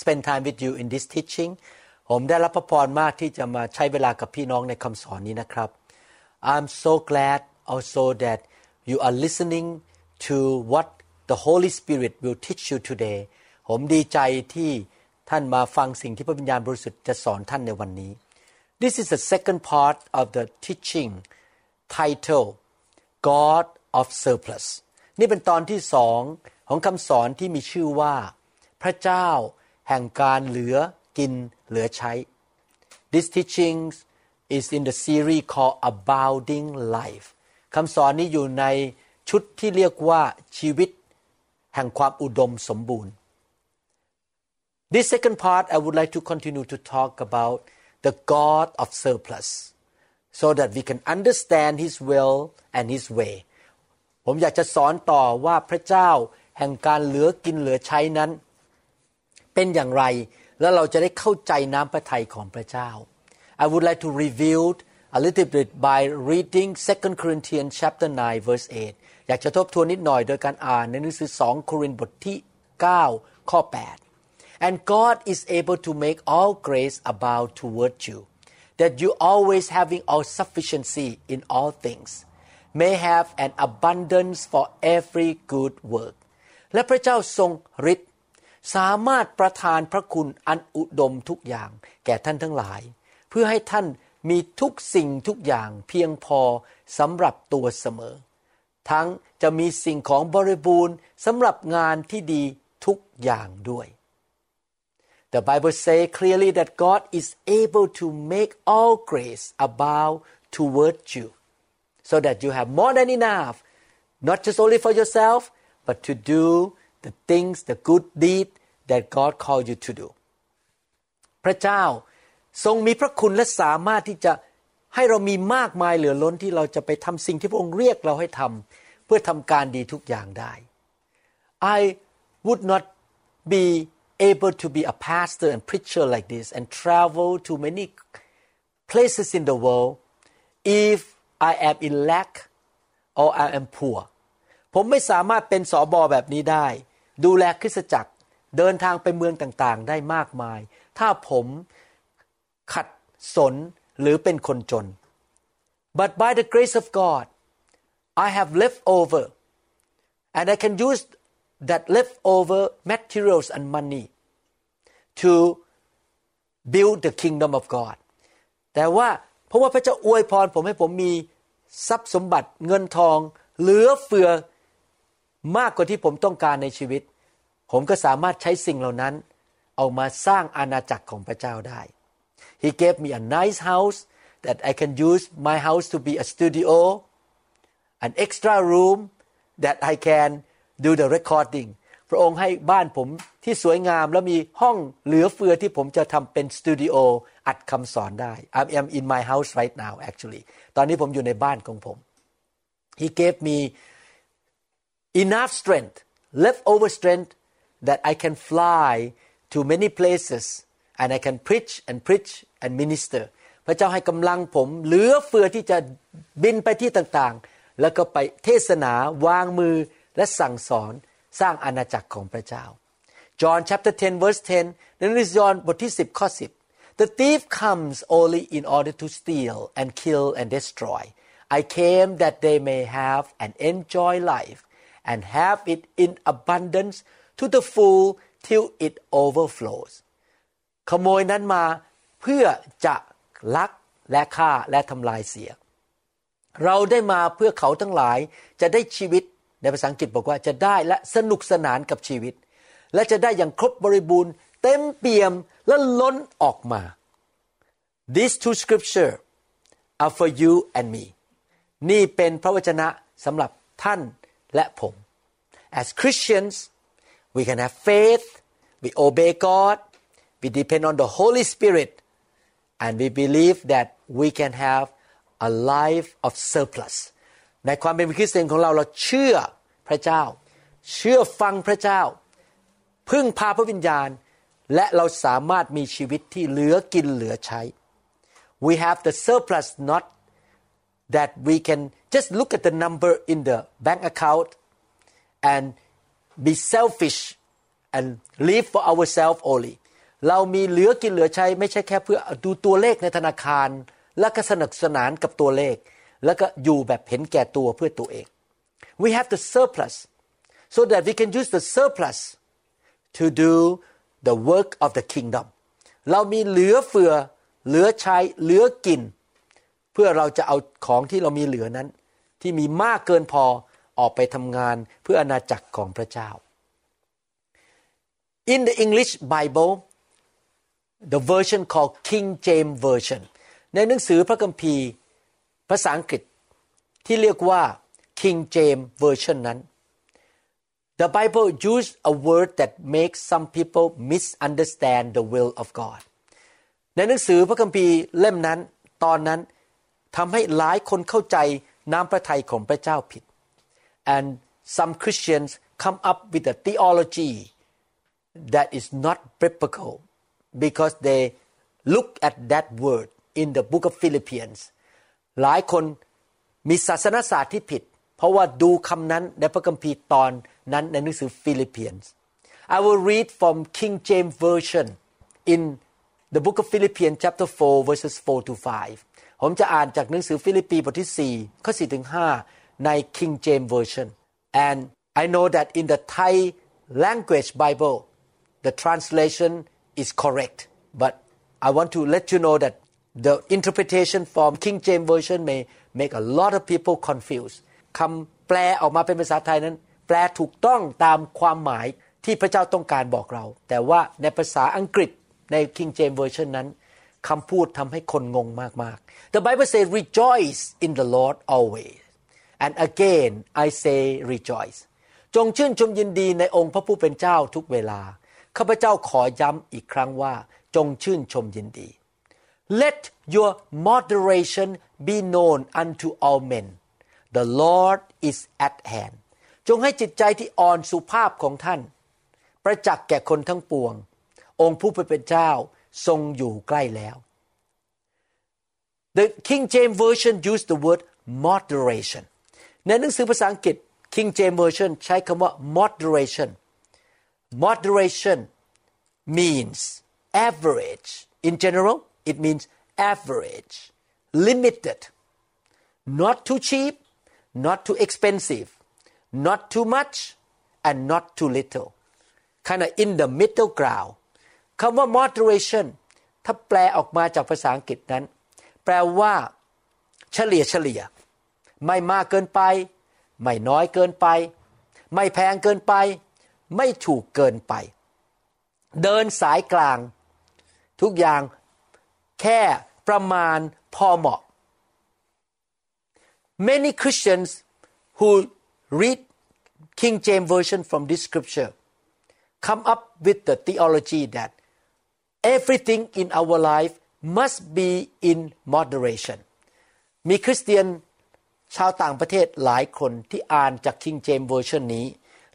spend time with you in this teaching ผมได้รับพระพรมากที่จะมาใช้เวลากับพี่น้องในคำสอนนี้นะครับ I'm so glad also that you are listening to what the Holy Spirit will teach you today ผมดีใจที่ท่านมาฟังสิ่งที่พระวิญญาณบริสุทธิ์จะสอนท่านในวันนี้ This is the second part of the teaching title God of Surplus นี่เป็นตอนที่สองของคำสอนที่มีชื่อว่า พระเจ้า แห่งการเหลือกินเหลือใช้ This teaching is in the series called Abounding Life คำสอนนี้อยู่ในชุดที่เรียกว่าชีวิตแห่งความอุดมสมบูรณ์ This second part I would like to continue to talk about the God of surplus so that we can understand his will and his way ผมอยากจะสอนต่อว่าพระเจ้าแห่งการเหลือกินเหลือใช้นั้น เป็นอย่างไร แล้วเราจะได้เข้าใจน้ำพระทัยของพระเจ้า I would like to review a little bit by reading 2 Corinthians chapter 9 verse 8 อยากจะทบทวนนิดหน่อยโดยการอ่านในหนังสือ 2 โครินธ์บทที่ 9 ข้อ 8 And God is able to make all grace abound toward you that you always having all sufficiency in all things may have an abundance for every good work และพระเจ้าทรงฤทธิ์ สามารถประทานพระคุณอันอุดมทุกอย่าง แก่ท่านทั้งหลาย เพื่อให้ท่านมีทุกสิ่งทุกอย่างเพียงพอสำหรับตัวเสมอ ทั้งจะมีสิ่งของบริบูรณ์สำหรับงานที่ดีทุกอย่างด้วย The Bible say clearly that God is able to make all grace abound toward you so that you have more than enough not just only for yourself but to do the things the good deed that God called you to do พระเจ้าทรงมีพระคุณและสามารถที่จะให้เรามีมากมายเหลือล้นที่เราจะไปทำสิ่งที่พระองค์เรียกเราให้ทำเพื่อทำการดีทุกอย่างได้ I would not be able to be a pastor and preacher like this and travel to many places in the world if I am in lack or I am poor ผมไม่สามารถเป็นสอบอแบบนี้ได้ ดูแลคริสตจักรเดินทางไปเมืองต่างๆ ได้มากมาย ถ้าผมขัดสนหรือเป็นคนจน but by the grace of God I have left over and I can use that leftover materials and money to build the kingdom of God แต่ว่าเพราะว่าพระเจ้าอวยพรผมให้ผมมีทรัพย์สมบัติเงินทอง เหลือเฟือ มากกว่าที่ผมต้องการในชีวิต ผมก็สามารถใช้สิ่งเหล่านั้น เอามาสร้างอาณาจักรของพระเจ้าได้ He gave me a nice house that I can use my house to be a studio an extra room that I can do the recording พระองค์ให้บ้านผมที่สวยงามแล้วมีห้องเหลือเฟือที่ผมจะทำเป็นสตูดิโออัดคำสอนได้ I am in my house right now actually ตอนนี้ผมอยู่ในบ้านของผม He gave me enough strength leftover strength that I can fly to many places and I can preach and preach and minister พระเจ้าให้กำลังผมเหลือเฟือที่จะบินไปที่ต่างๆ แล้วก็ไปเทศนาวางมือและสั่งสอนสร้างอาณาจักรของพระเจ้า John chapter 10 verse 10นั้นis John บทที่ 10 ข้อ 10 The thief comes only in order to steal and kill and destroy I came that they may have and enjoy life And have it in abundance to the full till it overflows ขโมยนั้นมาเพื่อจะลักและฆ่าและทำลายเสีย เราได้มาเพื่อเขาทั้งหลายจะได้ชีวิตในภาษาอังกฤษบอกว่าจะได้และสนุกสนานกับชีวิต และจะได้อย่างครบบริบูรณ์ เต็มเปี่ยมและล้นออกมา These two scripture are for you and me นี่เป็นพระวจนะสำหรับท่าน และผม As Christians we can have faith we obey God we depend on the Holy Spirit and we believe that we can have a life of surplus ในความเป็นคริสเตียนของเราเราเชื่อพระเจ้า เชื่อฟังพระเจ้า พึ่งพาพระวิญญาณ และเราสามารถมีชีวิตที่เหลือกินเหลือใช้ we have the surplus not that we can just look at the number in the bank account and be selfish and live for ourselves only เรามีเหลือกินเหลือใช้ไม่ใช่แค่เพื่อดูตัวเลขในธนาคาร แล้วก็สนุกสนานกับตัวเลข แล้วก็อยู่แบบเห็นแก่ตัวเพื่อตัวเอง we have the surplus so that we can use the surplus to do the work of the kingdom เรามีเหลือเฟือ เหลือใช้ เหลือกิน เพื่อเราจะเอาของที่เรามีเหลือนั้น ที่มีมากเกินพอออกไปทำงานเพื่ออนาจักรของพระเจ้า In the English Bible the version called King James Version ในหนังสือพระคัมภีร์ภาษาอังกฤษที่เรียกว่า King James Version นั้น The Bible used a word that makes some people misunderstand the will of God ในหนังสือพระคัมภีร์เล่มนั้น ตอนนั้นทำให้หลายคนเข้าใจ น้ำพระทัยของพระเจ้าผิด and some Christians come up with a theology that is not biblical because they look at that word in the book of Philippians หลายคนมีศาสนศาสตร์ที่ผิด เพราะว่าดูคำนั้นในพระคัมภีร์ตอนนั้นในหนังสือฟิลิปเปียนส์ I will read from King James Version in the book of Philippians chapter 4 verses 4 to 5 ผมจะอ่านจากหนังสือฟิลิปปีบทที่4ข้อ4ถึง5ใน King James Version and I know that in the Thai language Bible the translation is correct but I want to let you know that the interpretation from King James Version may make a lot of people confused คำแปลออกมาเป็นภาษาไทยนั้น แปลถูกต้องตามความหมายที่พระเจ้าต้องการบอกเรา แต่ว่าในภาษาอังกฤษใน King James Version นั้น คำพูดทำให้คนงงมากๆ The Bible says rejoice in the Lord always and again I say rejoice จงชื่นชมยินดีในองค์พระผู้เป็นเจ้าทุกเวลา ข้าพเจ้าขอย้ำอีกครั้งว่า จงชื่นชมยินดี Let your moderation be known unto all men The Lord is at hand จงให้จิตใจที่อ่อนสุภาพของท่าน ประจักษ์แก่คนทั้งปวง องค์ผู้เป็นเจ้า ทรงอยู่ใกล้แล้ว The King James Version used the word moderation ในหนังสือภาษาอังกฤษ King James Version ใช้คำว่า moderation moderation means average in general it means average limited not too cheap not too expensive not too much and not too little kind of in the middle ground คำว่า moderation ถ้าแปลออกมาจากภาษาอังกฤษนั้น แปลว่า เฉลี่ยเฉลี่ย ไม่มากเกินไป ไม่น้อยเกินไป ไม่แพงเกินไป ไม่ถูกเกินไป เดินสายกลาง ทุกอย่างแค่ประมาณพอเหมาะ Many Christians who read King James Version from this scripture come up with the theology that everything in our life must be in moderation มีคริสเตียนชาวต่างประเทศหลายคนที่อ่านจาก King James Version นี้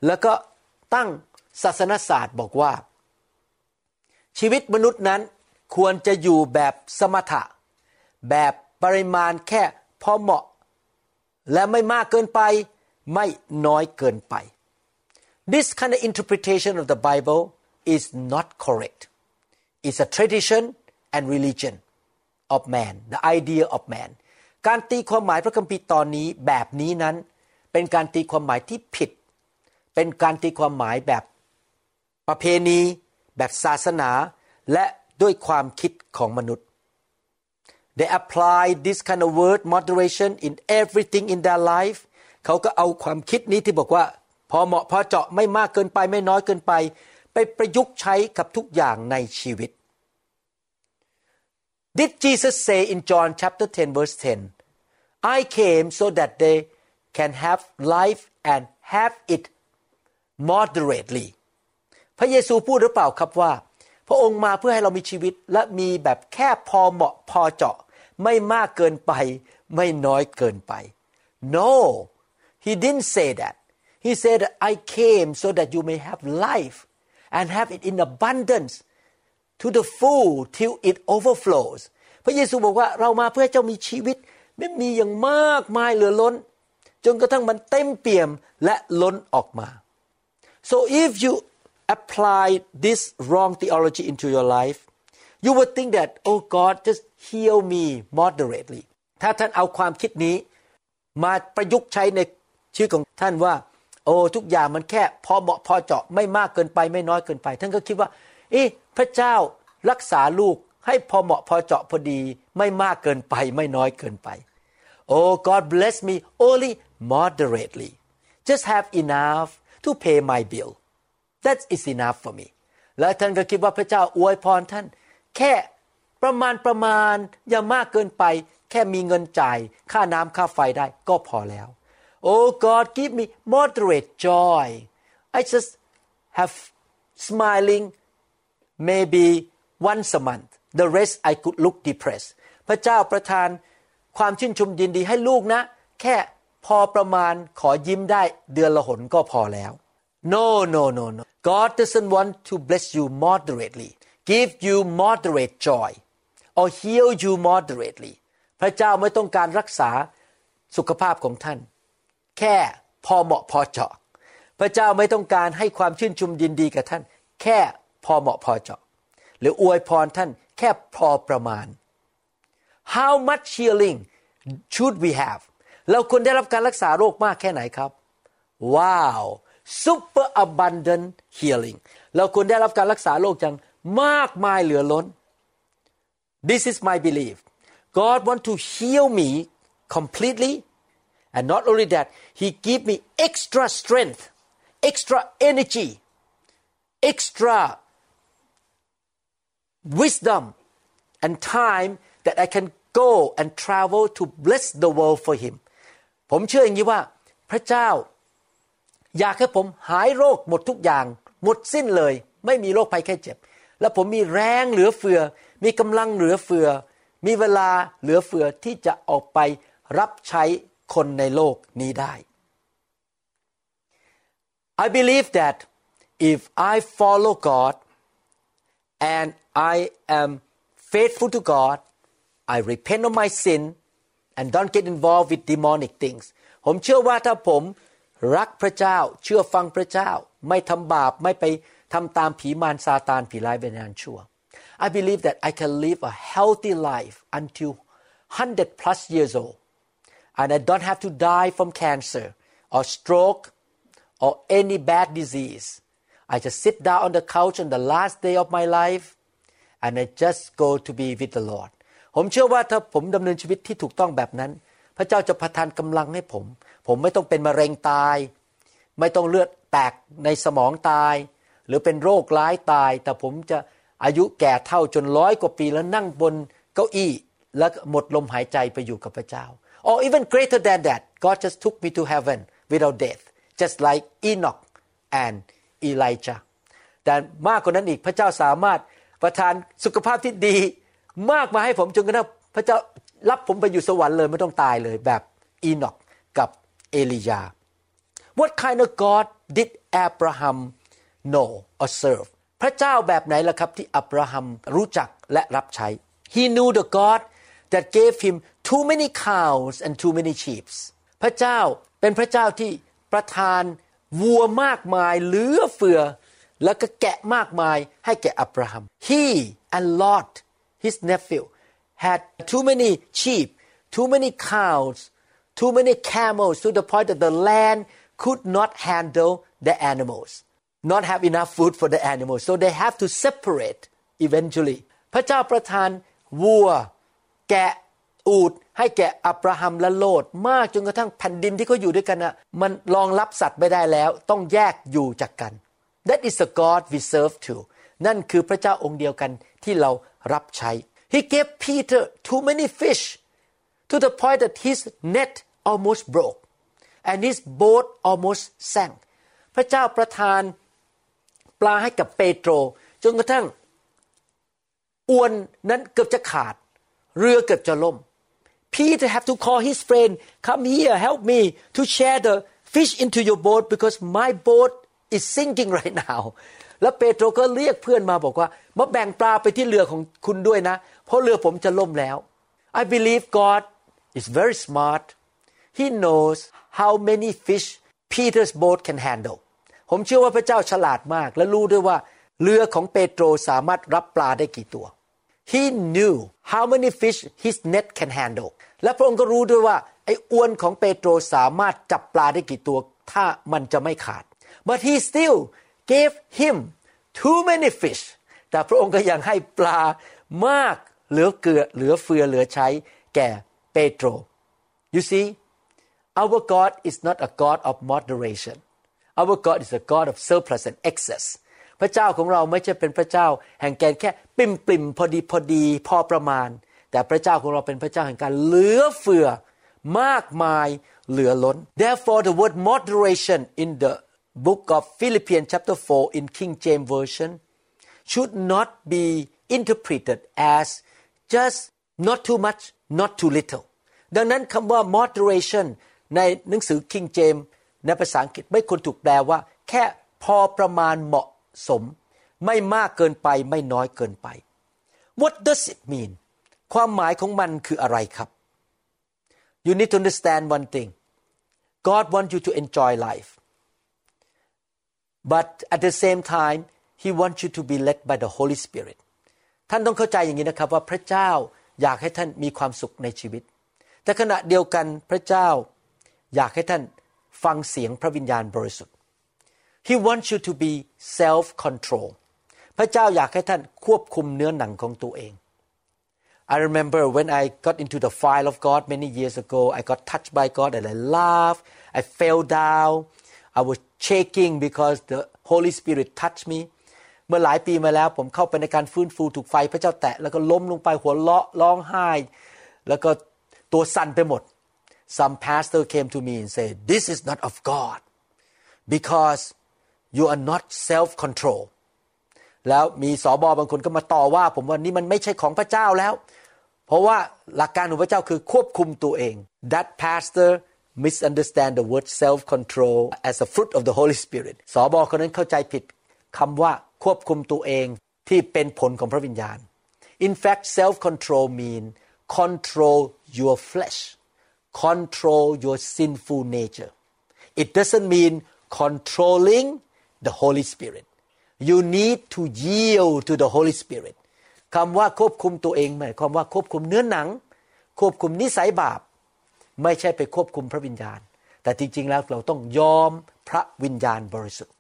แล้วก็ตั้งศาสนศาสตร์บอกว่า ชีวิตมนุษย์นั้นควรจะอยู่แบบสมถะ แบบปริมาณแค่พอเหมาะ และไม่มากเกินไปไม่น้อยเกินไป This kind of interpretation of the Bible is not correct. It's a tradition and religion of man, the idea of man. การตีความหมายพระคัมภีร์ตอนนี้แบบนี้นั้น เป็นการตีความหมายที่ผิด เป็นการตีความหมายแบบประเพณี แบบศาสนา และด้วยความคิดของมนุษย์ They apply this kind of word moderation in everything in their life เขาก็เอาความคิดนี้ที่บอกว่า พอเหมาะพอเจาะไม่มากเกินไปไม่น้อยเกินไป ไปประยุกต์ใช้กับทุกอย่างในชีวิต Did Jesus say in John chapter 10 verse 10 I came so that they can have life and have it moderately พระเยซูพูดหรือเปล่าครับว่า พระองค์มาเพื่อให้เรามีชีวิตและมีแบบแค่พอเหมาะพอเจาะ ไม่มากเกินไป ไม่น้อยเกินไป no he didn't say that he said I came so that you may have life and have it in abundance to the full till it overflows พระเยซูบอกว่าเรามาเพื่อเจ้ามีชีวิต ไม่มีอย่างมากมายเหลือล้น จนกระทั่งมันเต็มเปี่ยมและล้นออกมา so if you apply this wrong theology into your life you would think that oh God just heal me moderately ถ้าท่านเอาความคิดนี้ มาประยุกต์ใช้ในชีวิตของท่านว่า อ้ทุกอย่างมันแค่พอเหมาะพอเจาะไม่มากเกินไปไม่น้อยเกินไป ท่านก็คิดว่า เอ๊ะพระเจ้ารักษาลูกให้พอเหมาะพอเจาะพอดีไม่มากเกินไปไม่น้อยเกินไป Oh God bless me only moderately just have enough to pay my bill that is enough for me แล้วท่านก็คิดว่าพระเจ้าอวยพรท่าน แค่ประมาณประมาณอย่ามากเกินไป แค่มีเงินจ่ายค่าน้ำค่าไฟได้ก็พอแล้ว Oh God give me moderate joy I just have smiling maybe once a month the rest I could look depressed พระเจ้าประทานความชื่นชมยินดีให้ลูกนะ แค่พอประมาณขอยิ้มได้เดือนละหนก็พอแล้ว no no no no God doesn't want to bless you moderately give you moderate joy or heal you moderately พระเจ้าไม่ต้องการรักษาสุขภาพของท่าน แค่พอเหมาะพอเจาะ พระเจ้าไม่ต้องการให้ความชื่นชมยินดีกับท่าน แค่พอเหมาะพอเจาะ หรืออวยพรท่านแค่พอประมาณ how much healing should we have เราควรได้รับการรักษาโรคมากแค่ไหนครับ ว้าว super abundant healing เราควรได้รับการรักษาโรคจังมากมายเหลือล้น this is my belief God want to heal me completely and not only that he give me extra strength extra energy extra wisdom and time that I can go and travel to bless the world for him ผมเชื่ออย่างนี้ว่าพระเจ้า อยากให้ผมหายโรคหมดทุกอย่าง หมดสิ้นเลย ไม่มีโรคภัยแค่เจ็บ แล้วผมมีแรงเหลือเฟือ มีกำลังเหลือเฟือ มีเวลาเหลือเฟือที่จะออกไปรับใช้ คนในโลกนี้ได้ I believe that if I follow God and I am faithful to God I repent of my sin and don't get involved with demonic things ผมเชื่อว่าถ้าผมรักพระเจ้า เชื่อฟังพระเจ้า ไม่ทำบาป ไม่ไปทำตามผีมารซาตานผีร้ายวิญญาณชั่ว I believe that I can live a healthy life until 100 plus years old And I don't have to die from cancer or stroke or any bad disease I just sit down on the couch on the last day of my life and I just go to be with the Lord ผมเชื่อว่าถ้าผมดำเนินชีวิตที่ถูกต้องแบบนั้น พระเจ้าจะประทานกำลังให้ผม ผมไม่ต้องเป็นมะเร็งตาย ไม่ต้องเลือดแตกในสมองตาย หรือเป็นโรคร้ายตาย แต่ผมจะอายุแก่เท่าจนร้อยกว่าปีแล้วนั่งบนเก้าอี้ แล้วหมดลมหายใจไปอยู่กับพระเจ้า or even greater than that God just took me to heaven without death just like Enoch and Elijah แต่มากกว่านั้นอีกพระเจ้าสามารถประทานสุขภาพที่ดี มากมาให้ผมจนกระทั่งพระเจ้ารับผมไปอยู่สวรรค์เลยไม่ต้องตายเลยแบบอีนอกกับเอลียา What kind of God did Abraham know or serve พระเจ้าแบบไหนล่ะครับที่อับราฮัมรู้จักและรับใช้ He knew the God that gave him too many cows and too many sheep พระเจ้าเป็นพระเจ้าที่ประทานวัวมากมายเหลือเฟือ แล้วก็แกะมากมายให้แก่อับราฮัม He and Lot his nephew had too many sheep too many cows too many camels to the point that the land could not handle the animals not have enough food for the animals so they have to separate eventually พระเจ้าประทานวัว แกะ อูดให้แกะอับราฮัมและโลดมากจนกระทั่งแผ่นดินที่เขาอยู่ด้วยกันนะมันรองรับสัตว์ไม่ได้แล้ว ต้องแยกอยู่จากกัน That is the God we serve to นั่นคือพระเจ้าองค์เดียวกันที่เรารับใช้ He gave Peter too many fish to the point that his net almost broke and his boat almost sank พระเจ้าประทานปลาให้กับเปโตรจนกระทั่งอวนนั้นเกือบจะขาด เรือเกือบจะล่ม Peter had to call his friend come here help me to share the fish into your boat because my boat is sinking right now แล้วเปโตรก็เรียกเพื่อนมาบอกว่า มาแบ่งปลาไปที่เรือของคุณด้วยนะ เพราะเรือผมจะล่มแล้ว I believe God is very smart He knows how many fish Peter's boat can handle ผมเชื่อว่าพระเจ้าฉลาดมาก และรู้ด้วยว่า เรือของเปโตรสามารถรับปลาได้กี่ตัว He knew how many fish his net can handle และพระองค์ก็รู้ด้วยว่าไอ้อวนของเปโตรสามารถจับปลาได้กี่ตัว ถ้ามันจะไม่ขาด but he still gave him too many fish แต่พระองค์ก็ยังให้ปลามากเหลือเกลือเหลือเฟือเหลือใช้แก่เปโตร you see our God is not a God of moderation our God is a God of surplus and excess พระเจ้าของเราไม่ใช่เป็นพระเจ้า แห่งแกนแค่ปิ่มปิ่มพอดีพอดีพอประมาณ แต่พระเจ้าของเราเป็นพระเจ้าแห่งการเหลือเฟือมากมายเหลือล้น therefore the word moderation in the book of Philippians chapter 4 in King James version should not be interpreted as just not too much not too little ดังนั้นคำว่า moderation ในหนังสือ King James ในภาษาอังกฤษไม่ควรถูกแปลว่า แค่พอประมาณเหมาะ สม ไม่มากเกินไปไม่น้อยเกินไป What does it mean ความหมายของมันคืออะไรครับ You need to understand one thing God wants you to enjoy life but at the same time He wants you to be led by the Holy Spirit ท่านต้องเข้าใจอย่างนี้นะครับว่าพระเจ้าอยากให้ท่านมีความสุขในชีวิต แต่ขณะเดียวกันพระเจ้าอยากให้ท่านฟังเสียงพระวิญญาณบริสุทธิ์ He wants you to be self control พระเจ้าอยากให้ท่านควบคุมเนื้อหนังของตัวเอง I remember when I got into the file of God many years ago I got touched by God and I laughed I fell down I was shaking because the Holy Spirit touched me เมื่อหลายปีมาแล้วผมเข้าไปในการฟื้นฟูถูกไฟพระเจ้าแตะแล้วก็ล้มลงไปหัวเราะร้องไห้ แล้วก็ตัวสั่นไปหมด Some pastor came to me and said this is not of God because you are not self control แล้วมีสอบอบางคนก็มาต่อว่า ผมว่านี่มันไม่ใช่ของพระเจ้าแล้ว เพราะว่าหลักการของพระเจ้าคือควบคุมตัวเอง That pastor misunderstand the word self control as a fruit of the Holy Spirit สอบอคนนั้นเข้าใจผิดคำว่าควบคุมตัวเองที่เป็นผลของพระวิญญาณ In fact self control mean control your flesh control your sinful nature it doesn't mean controlling the Holy Spirit you need to yield to the Holy Spirit คำว่าควบคุมตัวเองหมายความว่าควบคุมเนื้อหนัง ควบคุมนิสัยบาป ไม่ใช่ไปควบคุมพระวิญญาณ แต่จริง ๆ แล้วเราต้องยอมพระวิญญาณบริสุทธิ์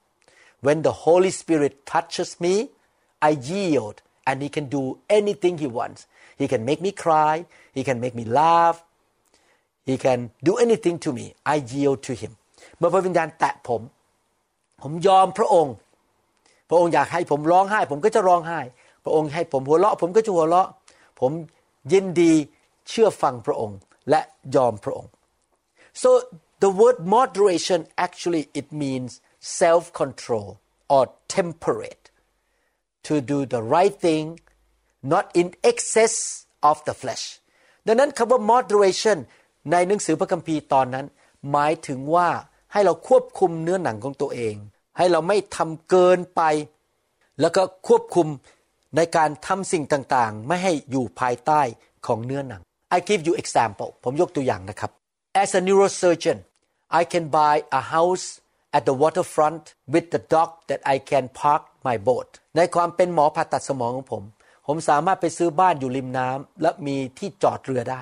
when the Holy Spirit touches me I yield and he can do anything he wants he can make me cry he can make me laugh he can do anything to me I yield to him เมื่อพระวิญญาณแตะผม ผมยอมพระองค์ พระองค์อยากให้ผมร้องไห้ ผมก็จะร้องไห้ พระองค์ให้ผมหัวเราะ ผมก็จะหัวเราะ ผมยินดีเชื่อฟังพระองค์และยอมพระองค์ so the word moderation actually it means self control or temperate to do the right thing not in excess of the flesh ดังนั้นคำว่า moderation ในหนังสือพระคัมภีร์ตอนนั้น หมายถึงว่า ให้เราควบคุมเนื้อหนังของตัวเอง ให้เราไม่ทำเกินไป แล้วก็ควบคุมในการทำสิ่งต่างๆ ไม่ให้อยู่ภายใต้ของเนื้อหนัง I give you example ผมยกตัวอย่างนะครับ As a neurosurgeon I can buy a house at the waterfront with the dock that I can park my boat ในความเป็นหมอผ่าตัดสมองของผม ผมสามารถไปซื้อบ้านอยู่ริมน้ำและมีที่จอดเรือได้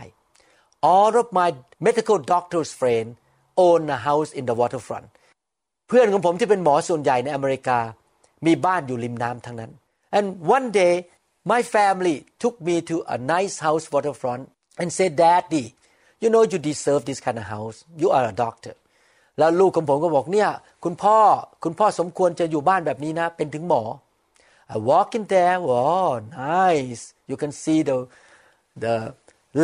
All of my medical doctors friends own a house in the waterfront เพื่อนของผมที่เป็นหมอส่วนใหญ่ในอเมริกา มีบ้านอยู่ริมน้ำทั้งนั้น and one day my family took me to a nice house waterfront and said daddy you know you deserve this kind of house you are a doctor แล้วลูกของผมก็บอกเนี่ย คุณพ่อคุณพ่อสมควรจะอยู่บ้านแบบนี้นะ เป็นถึงหมอ I walk in there wow nice you can see the the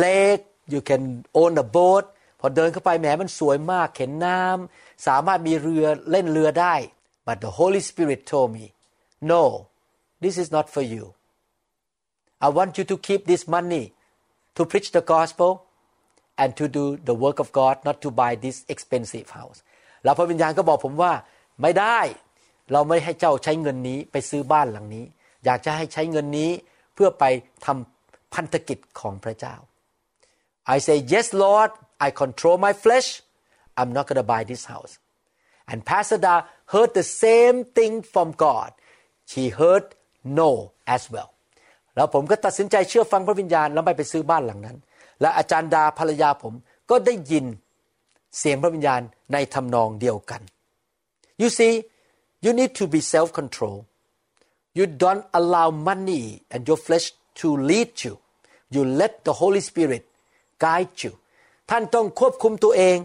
lake you can own a boat อเดินเข้าไปแหมมันสวยมากเข็นน้ำสามารถมีเรือเล่นเรือได้ but the Holy Spirit told me no this is not for you I want you to keep this money to preach the gospel and to do the work of God not to buy this expensive house แล้วพระวิญญาณก็บอกผมว่าไม่ได้ เราไม่ให้เจ้าใช้เงินนี้ไปซื้อบ้านหลังนี้ อยากจะให้ใช้เงินนี้เพื่อไปทำพันธกิจของพระเจ้า I say yes Lord I control my flesh I'm not going to buy this house and Pastor Da heard the same thing from God she heard no as well แล้วผมก็ตัดสินใจเชื่อฟังพระวิญญาณแล้วไม่ไปซื้อบ้านหลังนั้น และอาจารย์ดาภรรยาผมก็ได้ยินเสียงพระวิญญาณในทำนองเดียวกัน you see you need to be self control you don't allow money and your flesh to lead you you let the Holy Spirit guide you ท่านต้องควบคุมตัวเอง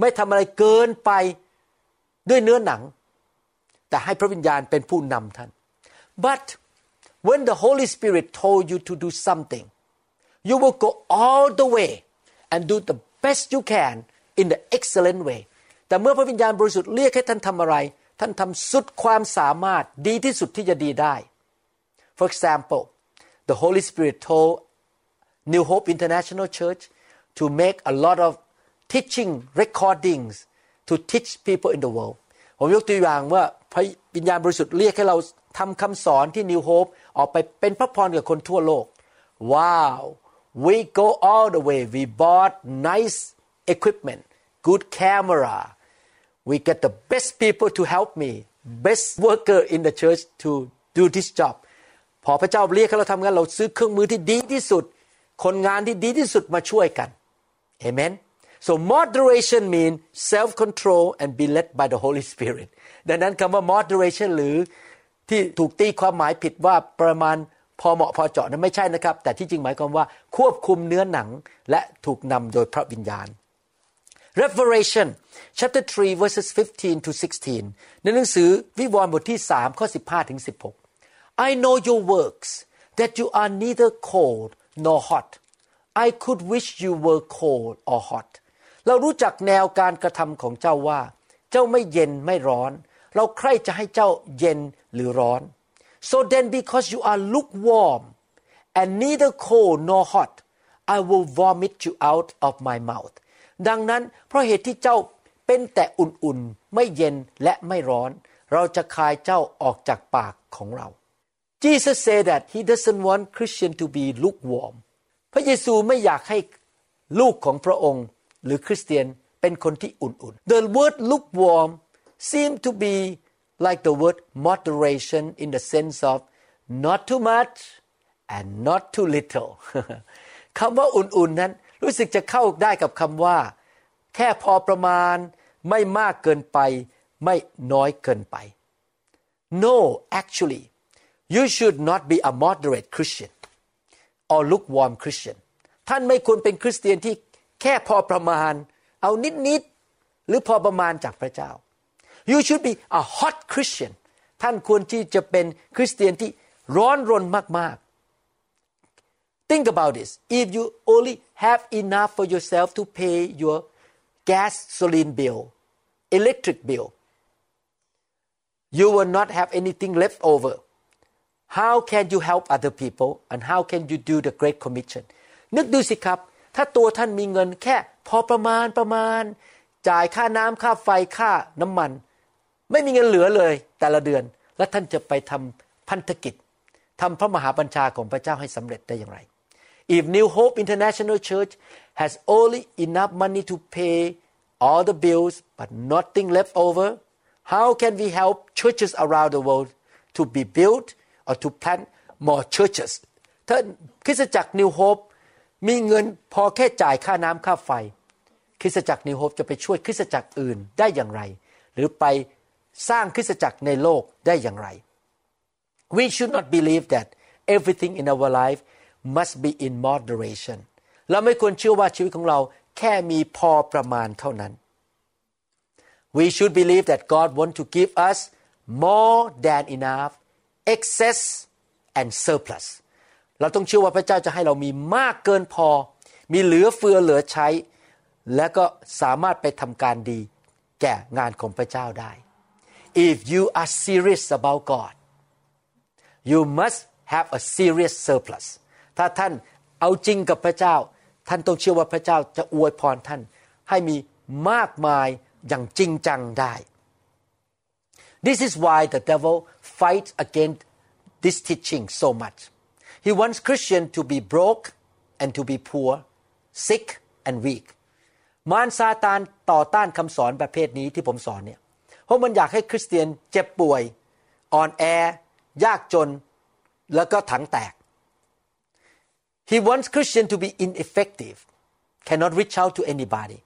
ไม่ทำอะไรเกินไปด้วยเนื้อหนัง แต่ให้พระวิญญาณเป็นผู้นำท่าน but when the Holy Spirit told you to do something you will go all the way and do the best you can in the excellent way แต่เมื่อพระวิญญาณบริสุทธิ์เรียกให้ท่านทำอะไร ท่านทำสุดความสามารถดีที่สุดที่จะดีได้ For example the Holy Spirit told New Hope International Church to make a lot of teaching recordings to teach people in the world ผมยกตัวอย่างว่าพระวิญญาณบริสุทธิ์เรียกให้เราทำคำสอนที่ New Hope ออกไปเป็นพระพรกับคนทั่วโลก Wow we go all the way we bought nice equipment good camera we get the best people to help me best worker in the church to do this job พอพระเจ้าเรียกให้เราทำงานเราซื้อเครื่องมือที่ดีที่สุด คนงานที่ดีที่สุดมาช่วยกัน Amen so moderation means self control and be led by the Holy Spirit ดังนั้นคำว่า moderation หรือที่ถูกตีความหมายผิดว่าประมาณพอเหมาะพอเจาะนั้นไม่ใช่นะครับ แต่ที่จริงหมายความว่าควบคุมเนื้อหนังและถูกนำโดยพระวิญญาณ Revelation chapter 3 verses 15 to 16 ในหนังสือวิวรณ์บทที่ 3 ข้อ 15 ถึง 16 I know your works that you are neither cold nor hot I could wish you were cold or hot เรารู้จักแนวการกระทำของเจ้าว่า เจ้าไม่เย็นไม่ร้อน เราใคร่จะให้เจ้าเย็นหรือร้อน so then because you are lukewarm and neither cold nor hot I will vomit you out of my mouth ดังนั้นเพราะเหตุที่เจ้าเป็นแต่อุ่นๆ ไม่เย็นและไม่ร้อน เราจะคายเจ้าออกจากปากของเรา Jesus said that he doesn't want Christian to be lukewarm พระเยซูไม่อยากให้ลูกของพระองค์ หรือคริสเตียนเป็นคนที่อุ่นๆ The word lukewarm seem to be like the word moderation in the sense of not too much and not too little คำว่าอุ่นๆนั้น รู้สึกจะเข้าได้กับคำว่า แค่พอประมาณไม่มากเกินไป ไม่น้อยเกินไป No actually you should not be a moderate Christian or lukewarm Christian ท่านไม่ควรเป็นคริสเตียนที่แค่พอประมาณ เอานิดๆ หรือพอประมาณจากพระเจ้า you should be a hot Christian ท่านควรที่จะเป็นคริสเตียนที่ร้อนรนมากๆ think about this if you only have enough for yourself to pay your gasoline bill electric bill you will not have anything left over how can you help other people and how can you do the great commission นึกดูสิครับ ถ้าตัวท่านมีเงินแค่พอประมาณประมาณ จ่ายค่าน้ำค่าไฟค่าน้ำมัน ไม่มีเงินเหลือเลยแต่ละเดือน แล้วท่านจะไปทำพันธกิจทำพระมหาบัญชาของพระเจ้าให้สำเร็จได้อย่างไร If New Hope International Church has only enough money to pay all the bills but nothing left over how can we help churches around the world to be built or to plant more churches ท่านคริสตจักรนิวโฮปมีเงินพอแค่จ่ายค่าน้ำค่าไฟ คริสตจักรนิวโฮปจะไปช่วยคริสตจักรอื่นได้อย่างไร หรือไปสร้างคริสตจักรในโลกได้อย่างไร we should not believe that everything in our life must be in moderation เราไม่ควรเชื่อว่าชีวิตของเราแค่มีพอประมาณเท่านั้น we should believe that God want to give us more than enough excess and surplus เราต้องเชื่อว่าพระเจ้าจะให้เรามีมากเกินพอ มีเหลือเฟือเหลือใช้ และก็สามารถไปทำการดี แก่งานของพระเจ้าได้ if you are serious about God you must have a serious surplus ถ้าท่านเอาจริงกับพระเจ้า ท่านต้องเชื่อว่าพระเจ้าจะอวยพรท่าน ให้มีมากมายอย่างจริงจังได้ This is why the devil fights against this teaching so much. He wants Christians to be broke and to be poor, sick and weak. มารซาตานต่อต้านคำสอนประเภทนี้ที่ผมสอนเนี่ย เพราะมันอยากให้คริสเตียนเจ็บป่วย อ่อนแอ ยากจน แล้วก็ถังแตก He wants Christian to be ineffective, cannot reach out to anybody,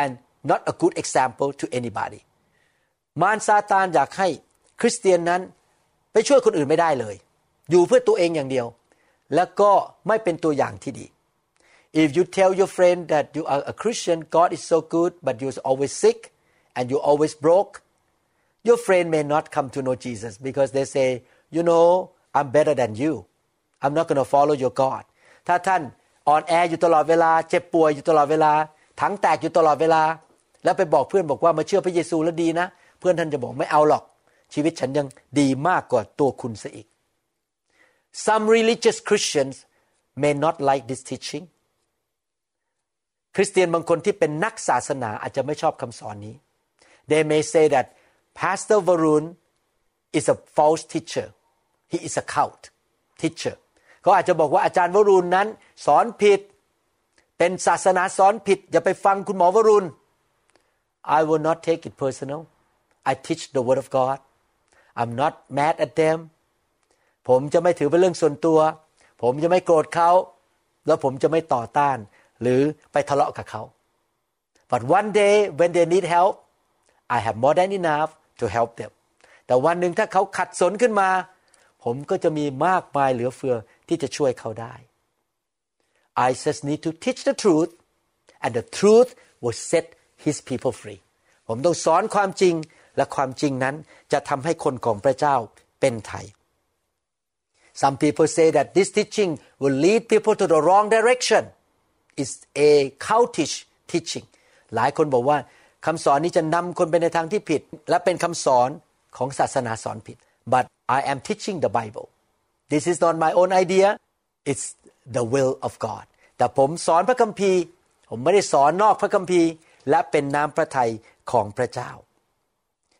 and not a good example to anybody. มารซาตานอยากให้ คริสเตียนนั้นไปช่วยคนอื่นไม่ได้เลย อยู่เพื่อตัวเองอย่างเดียว แล้วก็ไม่เป็นตัวอย่างที่ดี If you tell your friend that you are a Christian, God is so good, but you're always sick and you're always broke, your friend may not come to know Jesus because they say, you know, I'm better than you. I'm not going to follow your God. ถ้าท่านอ่อนแออยู่ตลอดเวลา เจ็บป่วยอยู่ตลอดเวลา ถังแตกอยู่ตลอดเวลา แล้วไปบอกเพื่อนบอกว่ามาเชื่อพระเยซูแล้วดีนะ เพื่อนท่านจะบอกไม่เอาหรอก ชีวิตฉันยังดีมากกว่าตัวคุณซะอีก Some religious Christians may not like this teaching คริสเตียนบางคนที่เป็นนักศาสนาอาจจะไม่ชอบคำสอนนี้ They may say that Pastor Varun is a false teacher he is a cult teacher เขาอาจจะบอกว่าอาจารย์วรุณนั้น สอนผิด เป็นศาสนาสอนผิด อย่าไปฟังคุณหมอวรุณ I will not take it personal I teach the word of God I'm not mad at them ผมจะไม่ถือเป็นเรื่องส่วนตัว ผมจะไม่โกรธเขา แล้วผมจะไม่ต่อต้าน หรือไปทะเลาะกับเขา but one day when they need help I have more than enough to help them แต่วันหนึ่งถ้าเขาขัดสนขึ้นมา ผมก็จะมีมากมายเหลือเฟือที่จะช่วยเขาได้ I just need to teach the truth and the truth will set his people free ผมต้องสอนความจริง และความจริงนั้นจะทำให้คนของพระเจ้าเป็นไทย Some people say that this teaching will lead people to the wrong direction. It's a cultish teaching. หลายคนบอกว่าคำสอนนี้จะนำคนไปในทางที่ผิด และเป็นคำสอนของศาสนาสอนผิด But I am teaching the Bible. This is not my own idea. It's the will of God. แต่ผมสอนพระคัมภีร์ ผมไม่ได้สอนนอกพระคัมภีร์ และเป็นน้ำพระทัยของพระเจ้า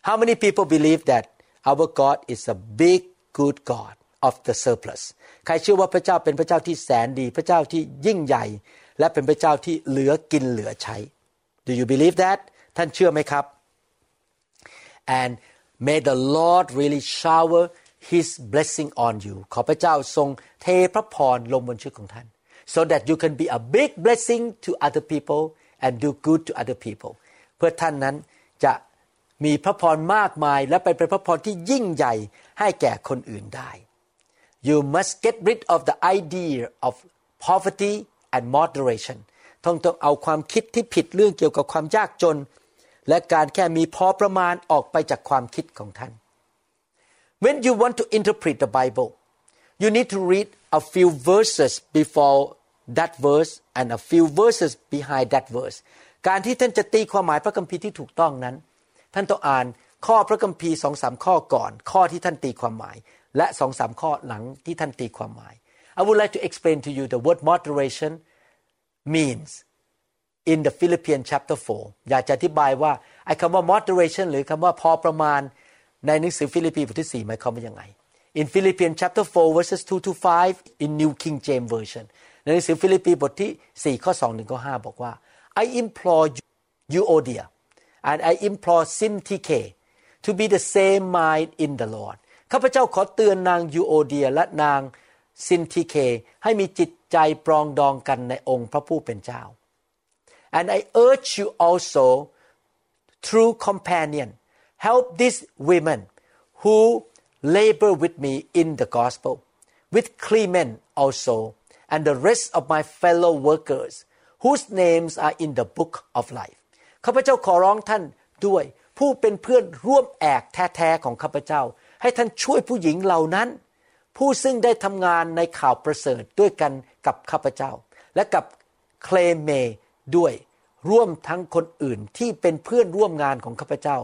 How many people believe that our God is a big good God of the surplus ใครเชื่อว่าพระเจ้าเป็นพระเจ้าที่แสนดี พระเจ้าที่ยิ่งใหญ่ และเป็นพระเจ้าที่เหลือกินเหลือใช้ Do you believe that ท่านเชื่อไหมครับ and may the Lord really shower His blessing on you ขอพระเจ้าทรงเทพระพรลงบนชีวิตของท่าน so that you can be a big blessing to other people and do good to other people เพื่อท่านนั้นจะ มีพระพรมากมายและไปเป็นพระพรที่ยิ่งใหญ่ให้แก่คนอื่นได้ You must get rid of the idea of poverty and moderation ต้องต้องเอาความคิดที่ผิดเรื่องเกี่ยวกับความยากจน และการแค่มีพอประมาณออกไปจากความคิดของท่าน When you want to interpret the Bible you need to read a few verses before that verse and a few verses behind that verse การที่ท่านจะตีความหมายพระคัมภีร์ที่ถูกต้องนั้น ท่านต้องอ่านข้อพระคัมภีร์สองสามข้อก่อน ข้อที่ท่านตีความหมาย และสองสามข้อหลังที่ท่านตีความหมาย I would like to explain to you the word moderation means in the Philippians chapter 4 อยากจะอธิบายว่าไอ้คำว่า moderation หรือคำว่าพอประมาณในหนังสือฟิลิปปีบทที่4หมายความว่ายังไง In Philippians chapter 4 verses 2 to 5 in New King James Version ในหนังสือฟิลิปปีบทที่4ข้อ2ถึงข้อ5บอกว่า I implore you Euodia and I implore Syntyche to be the same mind in the Lord ข้าพเจ้าขอเตือนนางยูโอเดียและนางซินทิเคให้มีจิตใจปรองดองกันในองค์พระผู้เป็นเจ้า and I urge you also through companion help these women who labor with me in the gospel with Clement also and the rest of my fellow workers whose names are in the book of life ข้าพเจ้าขอร้องท่านด้วย ผู้เป็นเพื่อนร่วมแอกแท้ๆของข้าพเจ้า ให้ท่านช่วยผู้หญิงเหล่านั้น ผู้ซึ่งได้ทำงานในข่าวประเสริฐด้วยกันกับข้าพเจ้า และกับเคลเมด้วยร่วมทั้งคนอื่นที่เป็นเพื่อนร่วมงานของข้าพเจ้า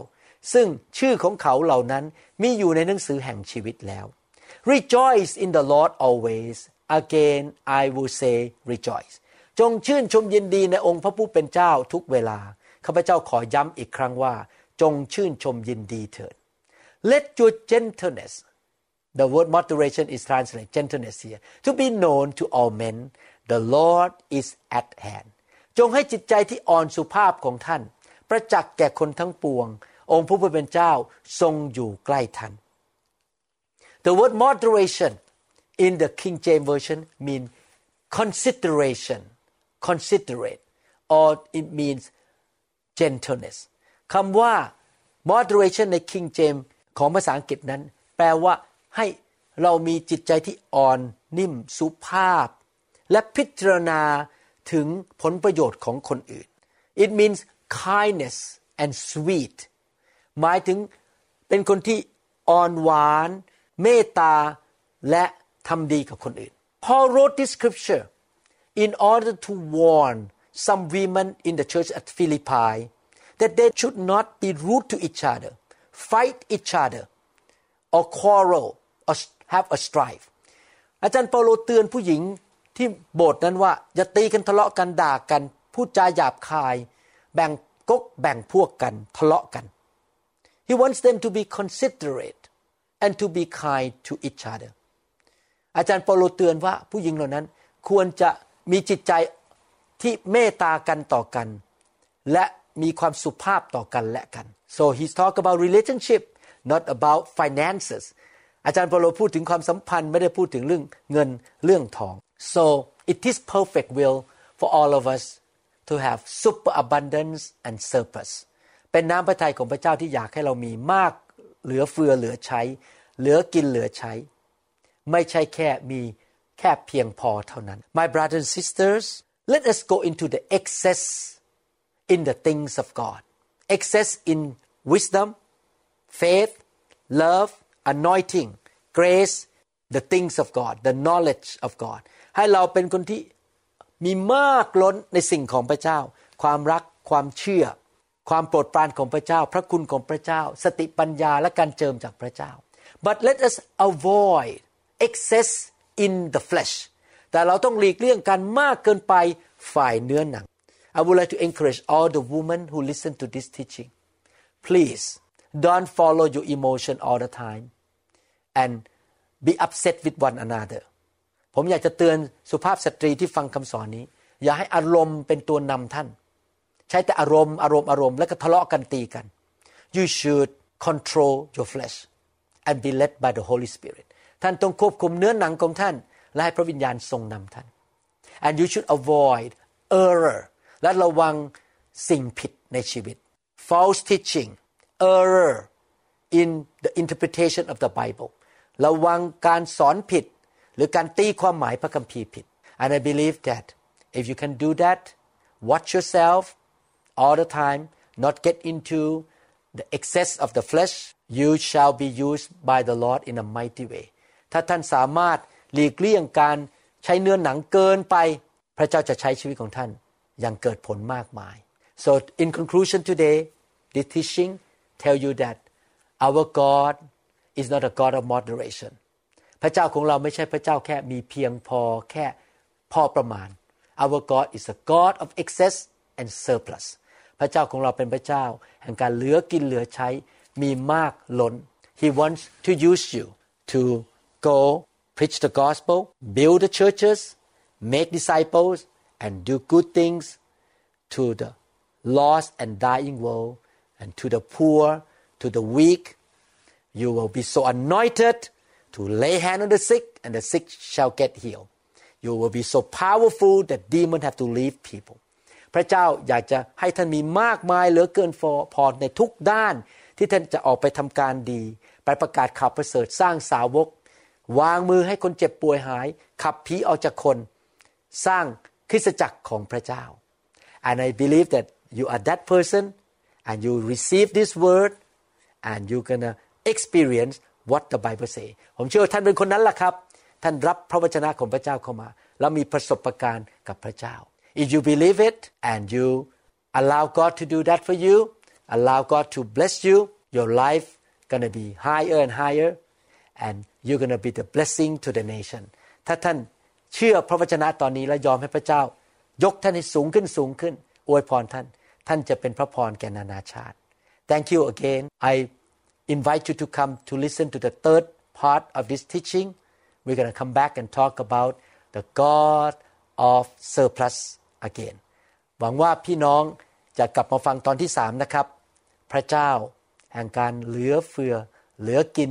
ซึ่งชื่อของเขาเหล่านั้นมีอยู่ในหนังสือแห่งชีวิตแล้ว rejoice in the Lord always again I will say rejoice จงชื่นชมยินดีในองค์พระผู้เป็นเจ้าทุกเวลา ข้าพเจ้าขอย้ำอีกครั้งว่า จงชื่นชมยินดีเถิด let your gentleness the word moderation is translated gentleness here to be known to all men the Lord is at hand จงให้จิตใจที่อ่อนสุภาพของท่าน ประจักษ์แก่คนทั้งปวง องค์พระผู้เป็นเจ้าทรงอยู่ใกล้ท่าน The word moderation in the King James Version mean consideration considerate or it means gentleness คำว่า moderation ใน King James ของภาษาอังกฤษนั้น แปลว่าให้เรามีจิตใจที่อ่อนนิ่มสุภาพ และพิจารณาถึงผลประโยชน์ของคนอื่น it means kindness and sweet หมายถึงเป็นคนที่อ่อนหวาน เมตตา และทำดีกับคนอื่น Paul wrote this scripture in order to warn some women in the church at Philippi that they should not be rude to each other fight each other or quarrel or have a strife อาจารย์เปาโลเตือนผู้หญิงที่โบสถ์นั้นว่าอย่าตีกันทะเลาะกันด่ากันพูดจาหยาบคาย แบ่งกกแบ่งพวกกันทะเลาะกัน He wants them to be considerate and to be kind to each other อาจารย์เปาโลเตือนว่าผู้หญิงเหล่านั้นควรจะมีจิตใจ ที่เมตตากันต่อกัน และมีความสุภาพต่อกันและกัน so he's talk about relationship not about finances อาจารย์เปโลพูดถึงความสัมพันธ์ไม่ได้พูดถึงเรื่องเงินเรื่องทอง so it is perfect will for all of us to have super abundance and surplus เป็นน้ำพระทัยของพระเจ้าที่อยากให้เรามีมากเหลือเฟือเหลือใช้ เหลือกินเหลือใช้ ไม่ใช่แค่มีแค่เพียงพอเท่านั้น My brothers and sisters let us go into the excess in the things of God excess in wisdom faith love anointing grace the things of God the knowledge of God ให้เราเป็นคนที่มีมากล้นในสิ่งของพระเจ้า ความรักความเชื่อ ความโปรดปรานของพระเจ้า พระคุณของพระเจ้า สติปัญญาและการเจิมจากพระเจ้า but let us avoid excess in the flesh แต่เราต้องหลีกเลี่ยงการมากเกินไปฝ่ายเนื้อหนัง I would like to encourage all the women who listen to this teaching please don't follow your emotion all the time and be upset with one another ผมอยากจะเตือนสุภาพสตรีที่ฟังคำสอนนี้ อย่าให้อารมณ์เป็นตัวนำท่าน ใช้แต่อารมณ์อารมณ์อารมณ์แล้วก็ทะเลาะกันตีกัน you should control your flesh and be led by the Holy Spirit ท่านต้องควบคุมเนื้อหนังของท่าน และให้พระวิญญาณทรงนำท่าน and you should avoid error และระวังสิ่งผิดในชีวิต false teaching error in the interpretation of the Bible ระวังการสอนผิด หรือการตีความหมายพระคัมภีร์ผิด and I believe that if you can do that watch yourself all the time not get into the excess of the flesh you shall be used by the Lord in a mighty way ถ้าท่านสามารถ หลีกเลี่ยงการใช้เนื้อหนังเกินไป พระเจ้าจะใช้ชีวิตของท่านอย่างเกิดผลมากมาย so in conclusion today this teaching tell you that our God is not a God of moderation พระเจ้าของเราไม่ใช่พระเจ้าแค่มีเพียงพอแค่พอประมาณ our God is a God of excess and surplus พระเจ้าของเราเป็นพระเจ้า แห่งการเหลือกินเหลือใช้มีมากล้น He wants to use you to go preach the gospel build the churches make disciples and do good things to the lost and dying world and to the poor to the weak you will be so anointed to lay hand on the sick and the sick shall get healed you will be so powerful that demons have to leave people พระเจ้าอยากจะให้ท่านมีมากมายเหลือเกินพอในทุกด้านที่ท่านจะออกไปทำการดี ไปประกาศข่าวประเสริฐสร้างสาวก วางมือให้คนเจ็บป่วยหาย ขับผีออกจากคน สร้างคริสตจักรของพระเจ้า and I believe that you are that person and you receive this word and you gonna experience what the Bible say ผมเชื่อท่านเป็นคนนั้นแหละครับ ท่านรับพระวจนะของพระเจ้าเข้ามา แล้วมีประสบการณ์กับพระเจ้า if you believe it and you allow God to do that for you allow God to bless you your life gonna be higher and higher and you're going to be the blessing to the nation ถ้าท่านเชื่อพระวจนะตอนนี้และยอมให้พระเจ้า ยกท่านให้สูงขึ้นสูงขึ้น อวยพรท่าน ท่านจะเป็นพระพรแก่นานาชาติ Thank you again I invite you to come to listen to the third part of this teaching we're going to come back and talk about the God of surplus again หวังว่าพี่น้องจะกลับมาฟังตอนที่สามนะครับ พระเจ้าแห่งการเหลือเฟือ เหลือกิน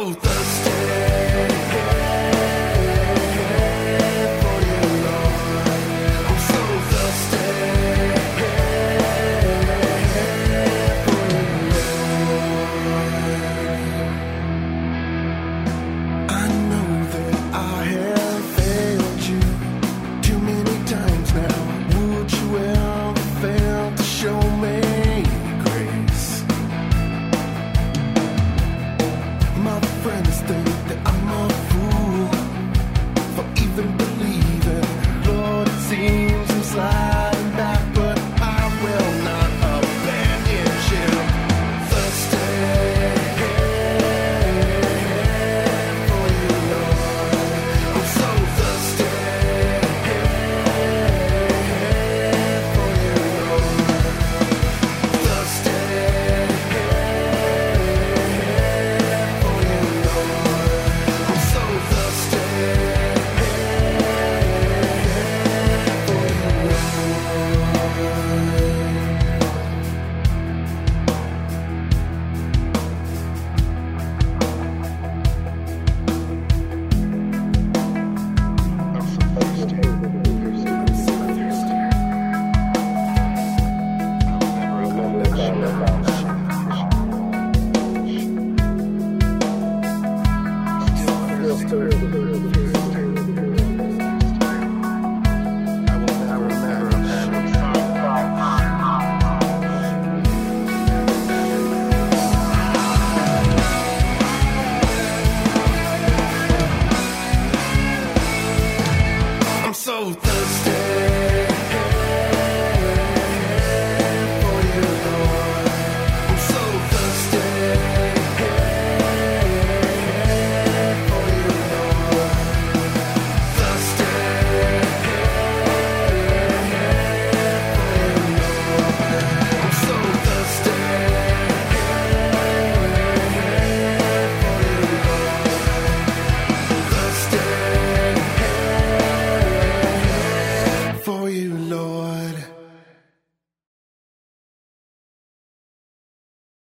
I'm so